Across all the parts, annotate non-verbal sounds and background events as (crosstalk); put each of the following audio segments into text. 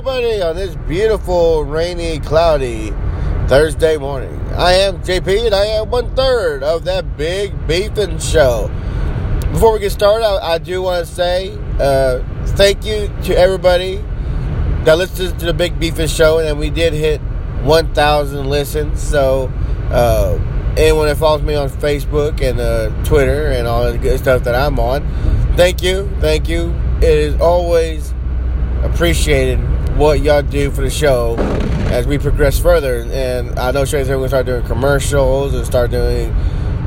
everybody, on this beautiful, rainy, cloudy Thursday morning. I am JP, and I am one third of that big beefing show. Before we get started, I, I do want to say uh, thank you to everybody that listens to the Big Beefing Show, and we did hit 1,000 listens. So, uh, anyone that follows me on Facebook and uh, Twitter and all the good stuff that I'm on, thank you, thank you. It is always appreciated what y'all do for the show as we progress further. And I know Shane said we're going to start doing commercials and start doing,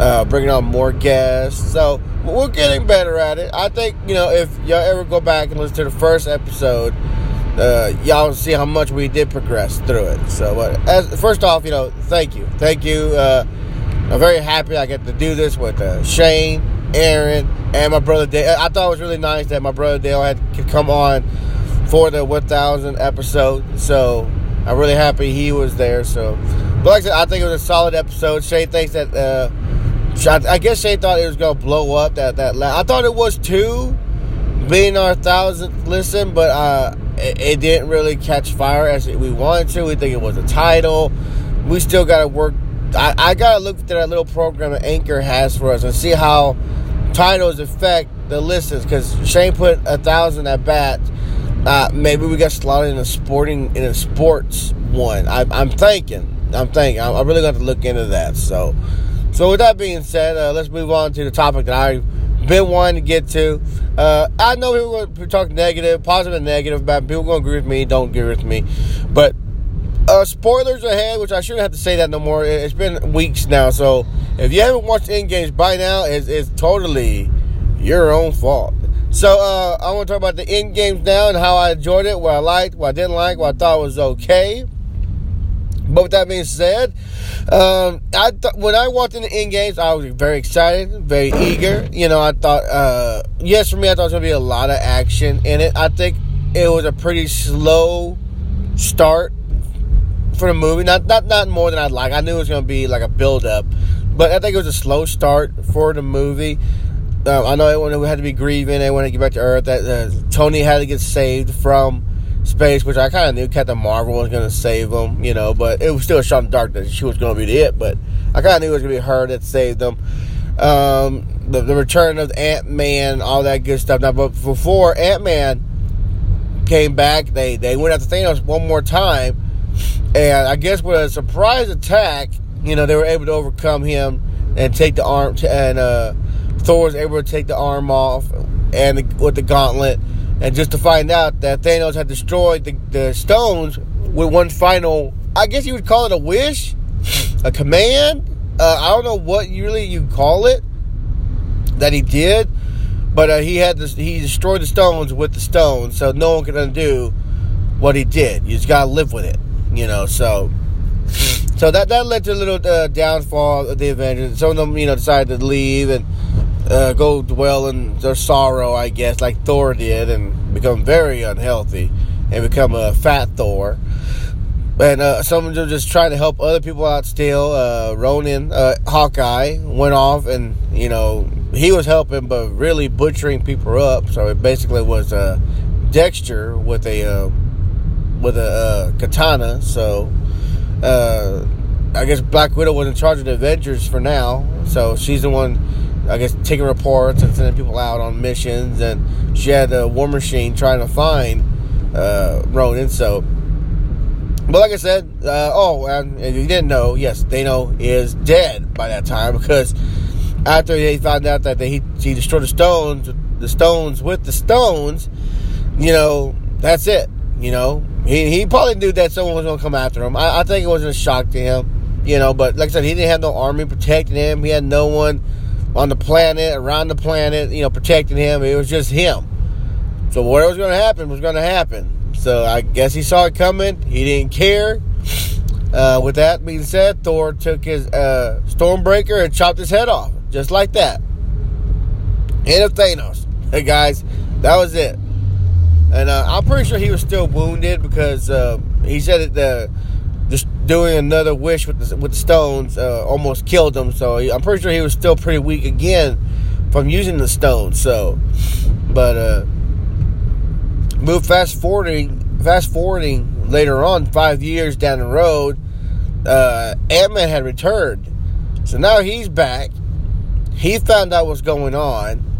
uh, bringing on more guests. So we're getting better at it. I think, you know, if y'all ever go back and listen to the first episode, uh, y'all see how much we did progress through it. So, as, first off, you know, thank you. Thank you. Uh, I'm very happy I get to do this with uh, Shane, Aaron, and my brother Dale. I thought it was really nice that my brother Dale had could come on for the 1000 episode. So I'm really happy he was there. So, but like I said, I think it was a solid episode. Shane thinks that. Uh, I guess Shane thought it was gonna blow up. That that I thought it was too, being our thousandth listen, but uh, it, it didn't really catch fire as we wanted to. We think it was a title. We still got to work. I, I got to look at that little program that Anchor has for us and see how titles affect the listens. Because Shane put a thousand at bat. Uh, maybe we got slotted in a sporting in a sports one. I, am thinking. I'm thinking. I'm, really going to look into that. So, so with that being said, uh, let's move on to the topic that I've been wanting to get to. Uh, I know people are going to talk negative, positive and negative about people going to agree with me, don't agree with me. But uh, spoilers ahead, which I shouldn't have to say that no more. It's been weeks now, so if you haven't watched in games by now, it's, it's totally your own fault. So uh, I want to talk about the end games now and how I enjoyed it, what I liked, what I didn't like, what I thought was okay. But with that being said, um, I th- when I walked in the in games, I was very excited, very eager. You know, I thought, uh, yes, for me, I thought there was gonna be a lot of action in it. I think it was a pretty slow start for the movie. Not not not more than I'd like. I knew it was gonna be like a build up, but I think it was a slow start for the movie. Um, I know everyone had to be grieving. They wanted to get back to Earth. That uh, Tony had to get saved from space, which I kind of knew Captain Marvel was going to save them, you know, but it was still a shot in the dark that she was going to be the it, but I kind of knew it was going to be her that saved them. Um, the, the return of Ant Man, all that good stuff. Now, but before Ant Man came back, they, they went after Thanos one more time, and I guess with a surprise attack, you know, they were able to overcome him and take the arm, to, and uh, Thor was able to take the arm off and the, with the gauntlet and just to find out that Thanos had destroyed the, the stones with one final, I guess you would call it a wish, a command. Uh, I don't know what you really you call it that he did, but uh, he had this. He destroyed the stones with the stones, so no one can undo what he did. You just gotta live with it, you know. So, so that that led to a little uh, downfall of the Avengers. Some of them, you know, decided to leave and uh, go dwell in their sorrow, I guess, like Thor did, and become very unhealthy and become a fat Thor. And uh, some of them just trying to help other people out still. Uh, Ronin, uh, Hawkeye, went off and, you know, he was helping, but really butchering people up. So it basically was uh, Dexter with a uh, with a uh, katana. So uh, I guess Black Widow was in charge of the Avengers for now. So she's the one I guess taking reports and sending people out on missions, and she had a war machine trying to find uh, Ronin. So, but like I said, uh, oh, and if you didn't know, yes, Thanos is dead by that time because after they found out that they, he, he destroyed the stones, the stones with the stones, you know, that's it. You know, he, he probably knew that someone was going to come after him. I, I think it wasn't a shock to him, you know, but like I said, he didn't have no army protecting him. He had no one on the planet, around the planet, you know, protecting him. It was just him. So whatever was going to happen was going to happen. So I guess he saw it coming. He didn't care. Uh, with that being said, Thor took his uh, Stormbreaker and chopped his head off, just like that. End of Thanos. Hey guys, that was it. And uh, I'm pretty sure he was still wounded because uh, he said that the just doing another wish with the, with stones uh, almost killed him. So I'm pretty sure he was still pretty weak again from using the stones. So, but uh, move fast forwarding fast forwarding later on, five years down the road, uh, Ant Man had returned. So now he's back. He found out what's going on.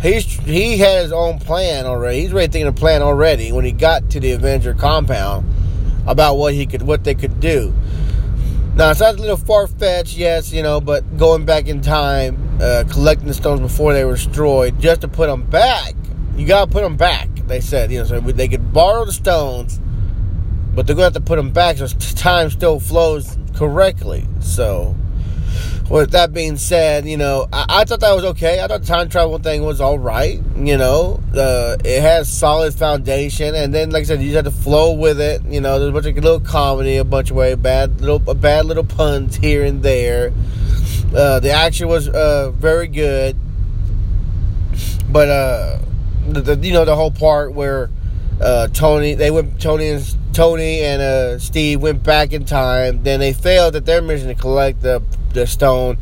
He's he had his own plan already. He's ready thinking a plan already when he got to the Avenger compound about what he could what they could do. Now it's not a little far fetched, yes, you know, but going back in time, uh, collecting the stones before they were destroyed, just to put them back. You gotta put them back. They said, you know, so they could borrow the stones, but they're gonna have to put them back so time still flows correctly. So with that being said, you know, I, I, thought that was okay. I thought the time travel thing was all right. You know, uh, it has solid foundation, and then, like I said, you just have to flow with it. You know, there's a bunch of little comedy, a bunch of way bad little bad little puns here and there. Uh, the action was uh, very good, but uh, the, the, you know the whole part where uh, Tony they went Tony and Tony and uh, Steve went back in time. Then they failed at their mission to collect the the stone.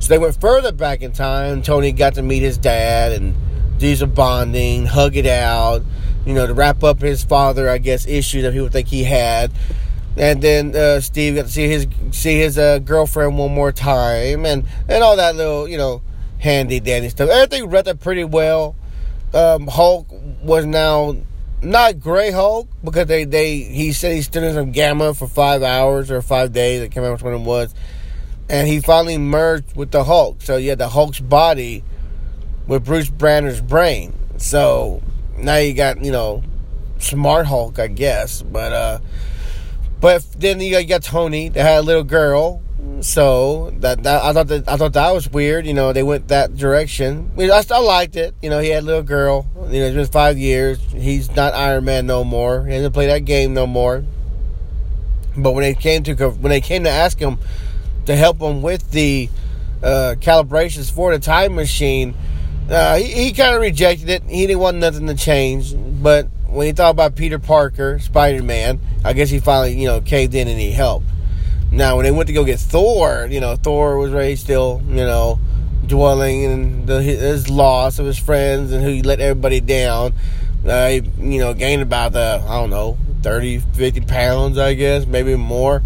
So they went further back in time. Tony got to meet his dad and do some bonding, hug it out, you know, to wrap up his father, I guess, issue that people think he had. And then uh, Steve got to see his see his uh, girlfriend one more time, and and all that little you know handy dandy stuff. Everything read up pretty well. Um, Hulk was now not Gray Hulk because they, they he said he stood in some gamma for five hours or five days. I can't remember which one it was and he finally merged with the Hulk. So you had the Hulk's body with Bruce Banner's brain. So now you got you know smart Hulk, I guess. But uh, but then you got Tony. They had a little girl. So that, that I thought that I thought that was weird. You know, they went that direction. I, mean, I still liked it. You know, he had a little girl. You know, it's been five years. He's not Iron Man no more. He doesn't play that game no more. But when they came to when they came to ask him to help him with the uh, calibrations for the time machine. Uh, he, he kind of rejected it. He didn't want nothing to change. But when he thought about Peter Parker, Spider Man, I guess he finally, you know, caved in and he helped. Now, when they went to go get Thor, you know, Thor was ready still, you know, dwelling in the, his loss of his friends and who he let everybody down. Uh, he, you know, gained about, the, I don't know, 30, 50 pounds, I guess, maybe more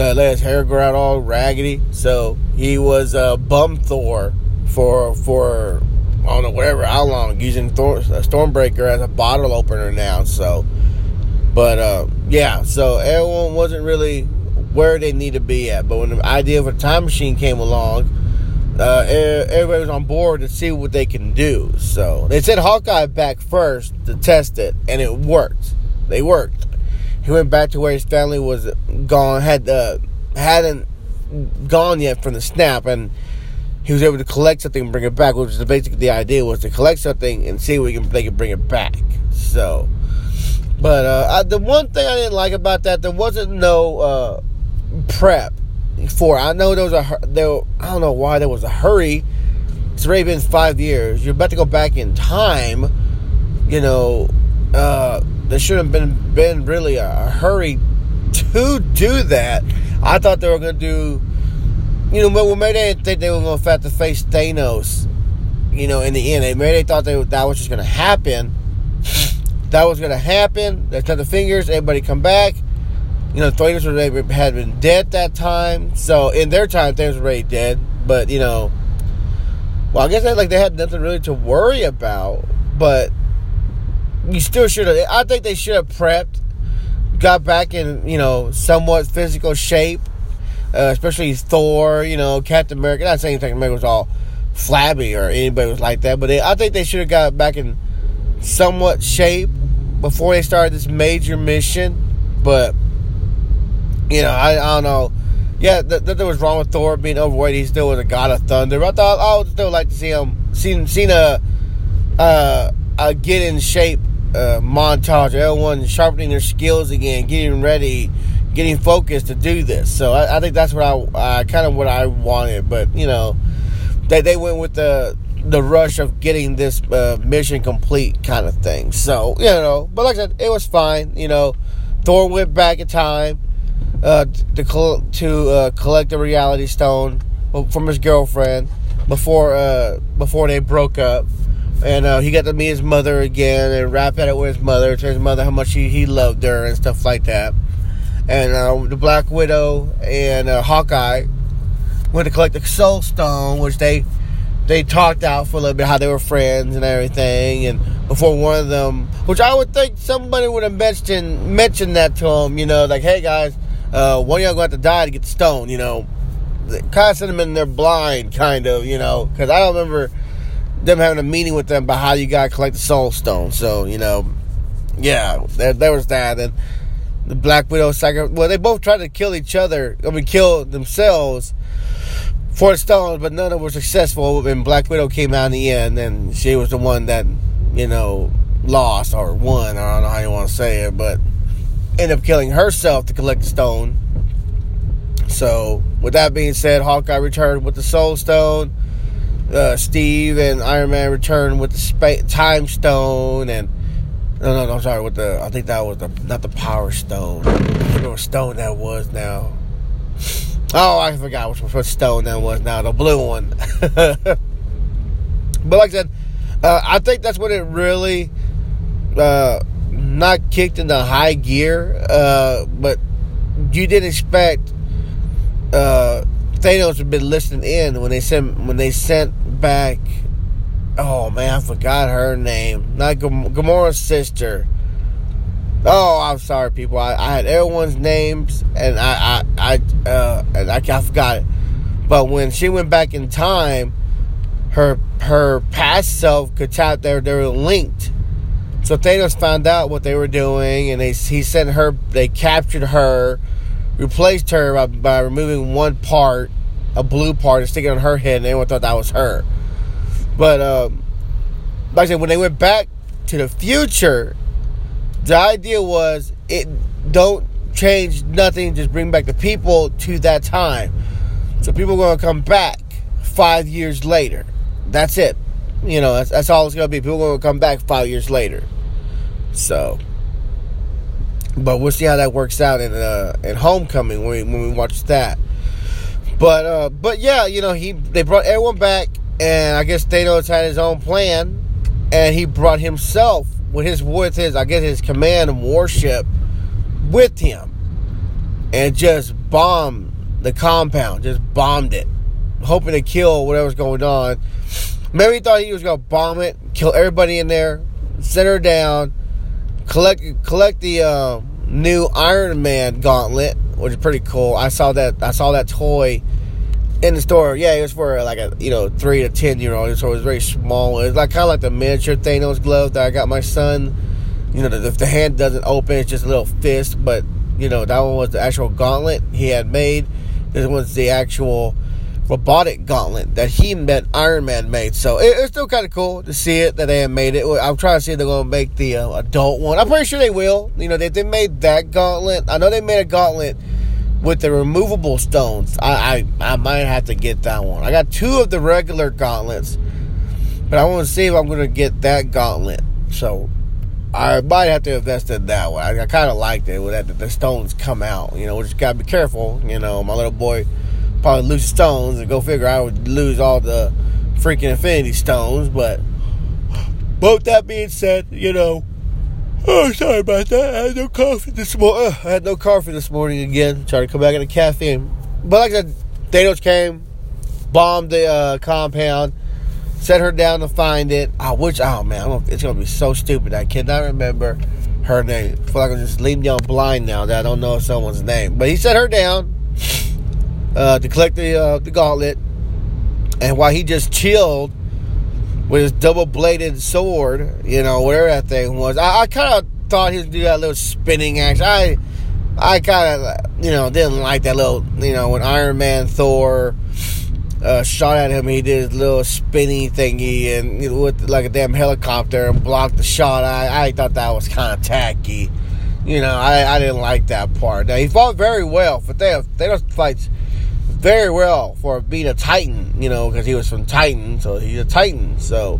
uh, let his hair grow out all raggedy. So he was uh, bum Thor for for I don't know whatever how long using Thor, Stormbreaker as a bottle opener now. So, but uh, yeah, so everyone wasn't really where they need to be at. But when the idea of a time machine came along, uh, everybody was on board to see what they can do. So they sent Hawkeye back first to test it, and it worked. They worked he went back to where his family was gone, had uh, hadn't gone yet from the snap, and he was able to collect something and bring it back, which is basically the idea was to collect something and see if we can they can bring it back. So, but uh, I, the one thing I didn't like about that, there wasn't no uh, prep for. I know there was a there. I don't know why there was a hurry. It's already been five years. You're about to go back in time. You know, uh, there shouldn't have been been really a, a hurry to do that. I thought they were going to do, you know, well, maybe they didn't think they were going to have to face Thanos, you know, in the end. Maybe they thought they, that was just going to happen. that was going to happen. They cut the fingers, everybody come back. You know, Thanos had been dead that time. So in their time, Thanos was already dead. But, you know, well, I guess they, like they had nothing really to worry about. But you still should have. I think they should have prepped, got back in you know somewhat physical shape, uh, especially Thor. You know, Captain America. Not saying Captain America was all flabby or anybody was like that, but they, I think they should have got back in somewhat shape before they started this major mission. But you know, I, I don't know. Yeah, that there was wrong with Thor being overweight. He still was a god of thunder. I thought I would still like to see him, seen, seen a, uh, a get in shape uh, montage. Everyone sharpening their skills again, getting ready, getting focused to do this. So I, I think that's what I uh, kind of what I wanted. But you know, they they went with the the rush of getting this uh, mission complete kind of thing. So you know, but like I said, it was fine. You know, Thor went back in time uh, to to uh, collect the Reality Stone from his girlfriend before uh, before they broke up and uh, he got to meet his mother again and rap at it with his mother, tell his mother how much he, he loved her and stuff like that. And uh, the Black Widow and uh, Hawkeye went to collect the Soul Stone, which they they talked out for a little bit how they were friends and everything. And before one of them, which I would think somebody would have mentioned mentioned that to him, you know, like, hey guys, uh, one of y'all to have to die to get the stone, you know. Kind of sent them in there blind, kind of, you know, because I don't remember them having a meeting with them about how you got to collect the soul stone. So, you know, yeah, there, there was that. And the Black Widow sacrifice. Well, they both tried to kill each other. I mean, kill themselves for the stones, but none of them were successful. And Black Widow came out in the end, and she was the one that, you know, lost or won. I don't know how you want to say it, but ended up killing herself to collect the stone. So, with that being said, Hawkeye returned with the Soul Stone uh, Steve and Iron Man returned with the spa- Time Stone, and no, no, no, I'm sorry, with the I think that was the not the Power Stone. I forget what stone that was now. Oh, I forgot which, what stone that was now. The blue one. (laughs) but like I said, uh, I think that's when it really uh, not kicked into high gear. Uh, but you didn't expect uh, Thanos had been listening in when they sent when they sent back. Oh man, I forgot her name. Not Gamora's sister. Oh, I'm sorry, people. I, I had everyone's names and I I I uh, I, I forgot it. But when she went back in time, her her past self could tap there. They were linked. So Thanos found out what they were doing, and they he sent her. They captured her replaced her by, by removing one part, a blue part, and sticking on her head, and everyone thought that was her. But um, like I said, when they went back to the future, the idea was it don't change nothing, just bring back the people to that time. So people are to come back five years later. That's it. You know, that's, that's all it's to be. People are to come back five years later. So but we'll see how that works out in uh, in Homecoming when we, when we watch that. But uh, but yeah, you know he they brought everyone back, and I guess Thanos had his own plan, and he brought himself with his with his I guess his command and warship with him, and just bombed the compound, just bombed it, hoping to kill whatever's going on. Maybe he thought he was gonna bomb it, kill everybody in there, set her down collect collect the uh, new Iron Man gauntlet, which is pretty cool. I saw that I saw that toy in the store. Yeah, it was for like a you know three to ten year old, so it was very small. It's like kind of like the miniature Thanos glove that I got my son. You know, the, the hand doesn't open; it's just a little fist. But you know, that one was the actual gauntlet he had made. This was the actual robotic gauntlet that he that Iron Man made. So it, it's still kind of cool to see it that they have made it. I'm trying to see if they're going to make the uh, adult one. I'm pretty sure they will. You know, they they made that gauntlet. I know they made a gauntlet with the removable stones. I I, I might have to get that one. I got two of the regular gauntlets, but I want to see if I'm going to get that gauntlet. So. I might have to invest in that one. I, I kind of liked it with that, the stones come out. You know, we just gotta be careful. You know, my little boy probably lose stones and go figure I would lose all the freaking infinity stones. But both that being said, you know, oh sorry about that. I had no coffee this morning. I had no coffee this morning again. Trying to come back in the caffeine. But like I said, Thanos came, bombed the uh, compound, set her down to find it. I wish, oh man, it's gonna be so stupid. I cannot remember her name. I feel like I'm just leaving y'all blind now that I don't know someone's name. But he set her down uh, to collect the uh, the gauntlet, and while he just chilled with his double bladed sword, you know, whatever that thing was, I, I kind of thought he would do that little spinning action. I I kind of you know didn't like that little you know when Iron Man Thor. Uh, shot at him. He did his little spinny thingy and you know, with like a damn helicopter and blocked the shot. I, I thought that was kind of tacky. You know, I, I didn't like that part. Now he fought very well, but they they don't fight very well for being a Titan, you know, because he was from Titan, so he's a Titan. So,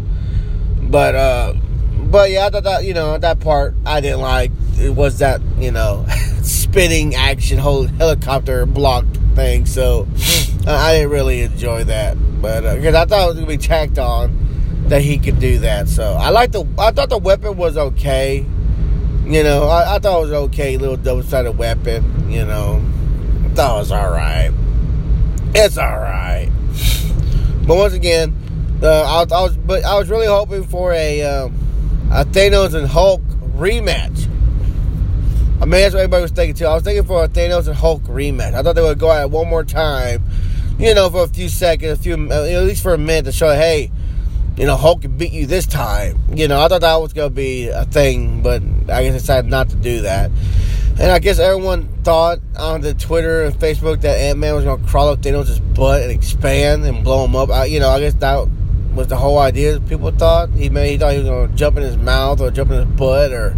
but uh, but yeah, I thought that you know that part I didn't like. It was that you know (laughs) spinning action whole helicopter block thing. So I didn't really enjoy that, but because uh, I thought it was gonna be tacked on, that he could do that. So I like the. I thought the weapon was okay. You know, I, I thought it was okay, little double sided weapon. You know, I thought it was all right. It's all right. But once again, uh, I, I, was, but I was really hoping for a, um, a Thanos and Hulk rematch. I mean, that's what everybody was thinking too. I was thinking for a Thanos and Hulk rematch. I thought they would go at it one more time, you know, for a few seconds, a few, uh, at least for a minute to show, hey, you know, Hulk can beat you this time. You know, I thought that was going to be a thing, but I guess I decided not to do that. And I guess everyone thought on the Twitter and Facebook that Ant Man was going to crawl up Thanos' butt and expand and blow him up. I, you know, I guess that was the whole idea. People thought he may he thought he was going to jump in his mouth or jump in his butt or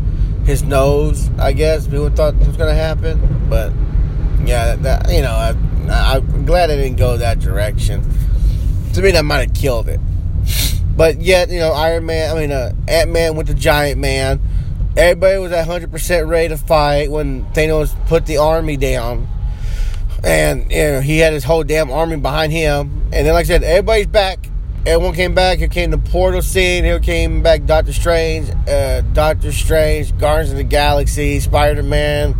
his nose. I guess people thought it was going to happen, but yeah, that, that you know, I, I'm glad I didn't go that direction. To me, that might have killed it. (laughs) But yet, you know, Iron Man, I mean, uh, Ant Man with the Giant Man. Everybody was at 100% ready to fight when Thanos put the army down. And, you know, he had his whole damn army behind him. And then, like I said, everybody's back. Everyone came back. Here came the portal scene. Here came back Doctor Strange, uh, Doctor Strange, Guardians of the Galaxy, Spider Man.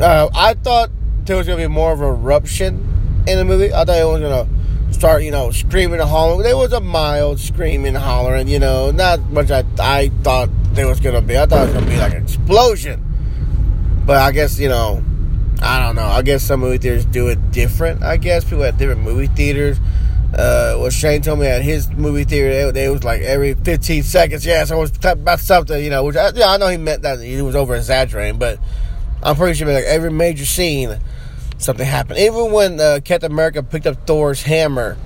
Uh, I thought there was going to be more of a eruption in the movie. I thought it was going to start, you know, screaming and hollering. There was a mild screaming hollering, you know, not much I, I thought there was going to be. I thought it was going to be like an explosion. But I guess, you know, I don't know. I guess some movie theaters do it different. I guess people at different movie theaters. Uh, what Shane told me at his movie theater, they, was like every 15 seconds, yeah, someone was talking about something, you know, which I, yeah, I know he meant that he was over exaggerating, but I'm pretty sure like every major scene, something happened. Even when uh, Captain America picked up Thor's hammer,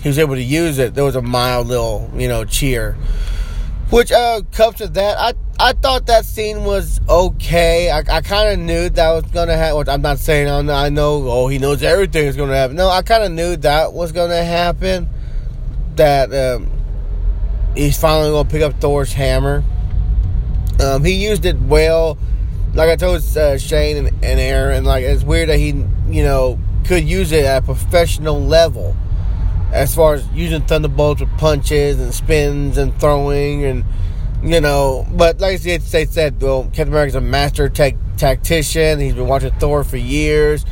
he was able to use it. There was a mild little, you know, cheer. Which uh, comes to that, I I thought that scene was okay. I, I kind of knew that was gonna happen. I'm not saying I know, I know. Oh, he knows everything is gonna happen. No, I kind of knew that was gonna happen. That um, he's finally gonna pick up Thor's hammer. Um, he used it well like I told uh, Shane and, and Aaron, like it's weird that he, you know, could use it at a professional level, as far as using thunderbolts with punches and spins and throwing and, you know. But like they said, well, Captain America's a master tactician. He's been watching Thor for years.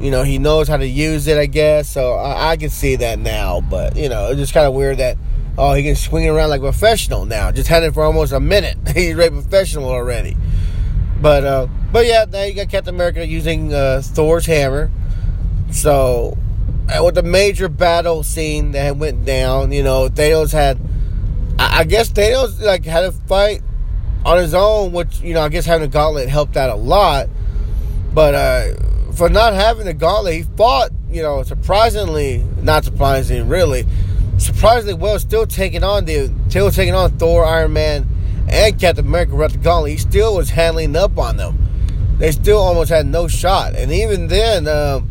You know, he knows how to use it, I guess. So I, I can see that now. But you know, it's just kind of weird that oh, he can swing it around like a professional now. Just had it for almost a minute. (laughs) He's very professional already. But uh, but yeah, now you got Captain America using uh, Thor's hammer. So uh, with the major battle scene that went down, you know, Thanos had. I, I guess Thanos like had a fight on his own, which you know I guess having a gauntlet helped out a lot. But uh, for not having a gauntlet, he fought. You know, surprisingly, not surprisingly, really, surprisingly well. Still taking on the, still taking on Thor, Iron Man, and Captain America at the gauntlet, he still was handling up on them. They still almost had no shot. And even then, um,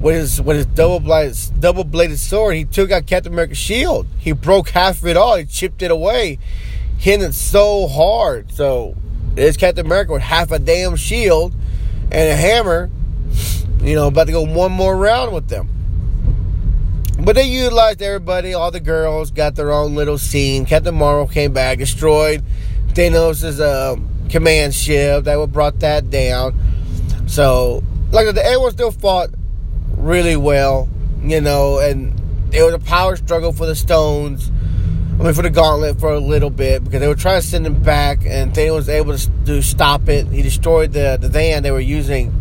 with his with his double bladed double bladed sword, he took out Captain America's shield. He broke half of it all. He chipped it away, hitting it so hard. So there's Captain America with half a damn shield and a hammer. You know, about to go one more round with them. But they utilized everybody, all the girls got their own little scene. Captain Marvel came back, destroyed Thanos' uh, command ship. That would brought that down. So, like the everyone still fought really well, you know, and it was a power struggle for the Stones. I mean, for the Gauntlet for a little bit because they were trying to send him back, and Thanos was able to, to stop it. He destroyed the the van they were using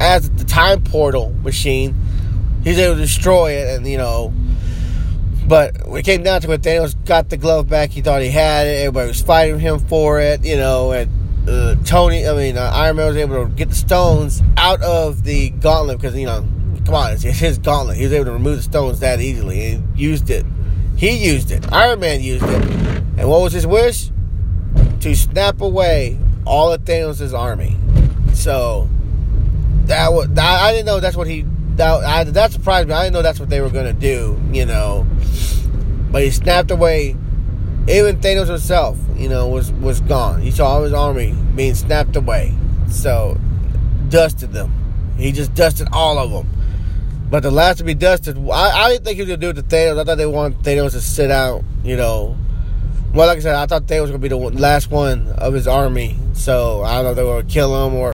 as the time portal machine he's able to destroy it, and you know. But when it came down to it, Thanos got the glove back. He thought he had it. Everybody was fighting him for it, you know. And uh, Tony, I mean, uh, Iron Man was able to get the stones out of the gauntlet because you know, come on, it's his gauntlet. He was able to remove the stones that easily and used it. He used it. Iron Man used it. And what was his wish? To snap away all of Thanos' army. So that was I didn't know that's what he that, I, that surprised me. I didn't know that's what they were going to do, you know. But he snapped away. Even Thanos himself, you know, was, was gone. He saw all his army being snapped away. So, dusted them. He just dusted all of them. But the last to be dusted, I, I didn't think he was gonna do it to Thanos. I thought they wanted Thanos to sit out. You know, well, like I said, I thought Thanos was gonna be the last one of his army. So I don't know if they were gonna kill him or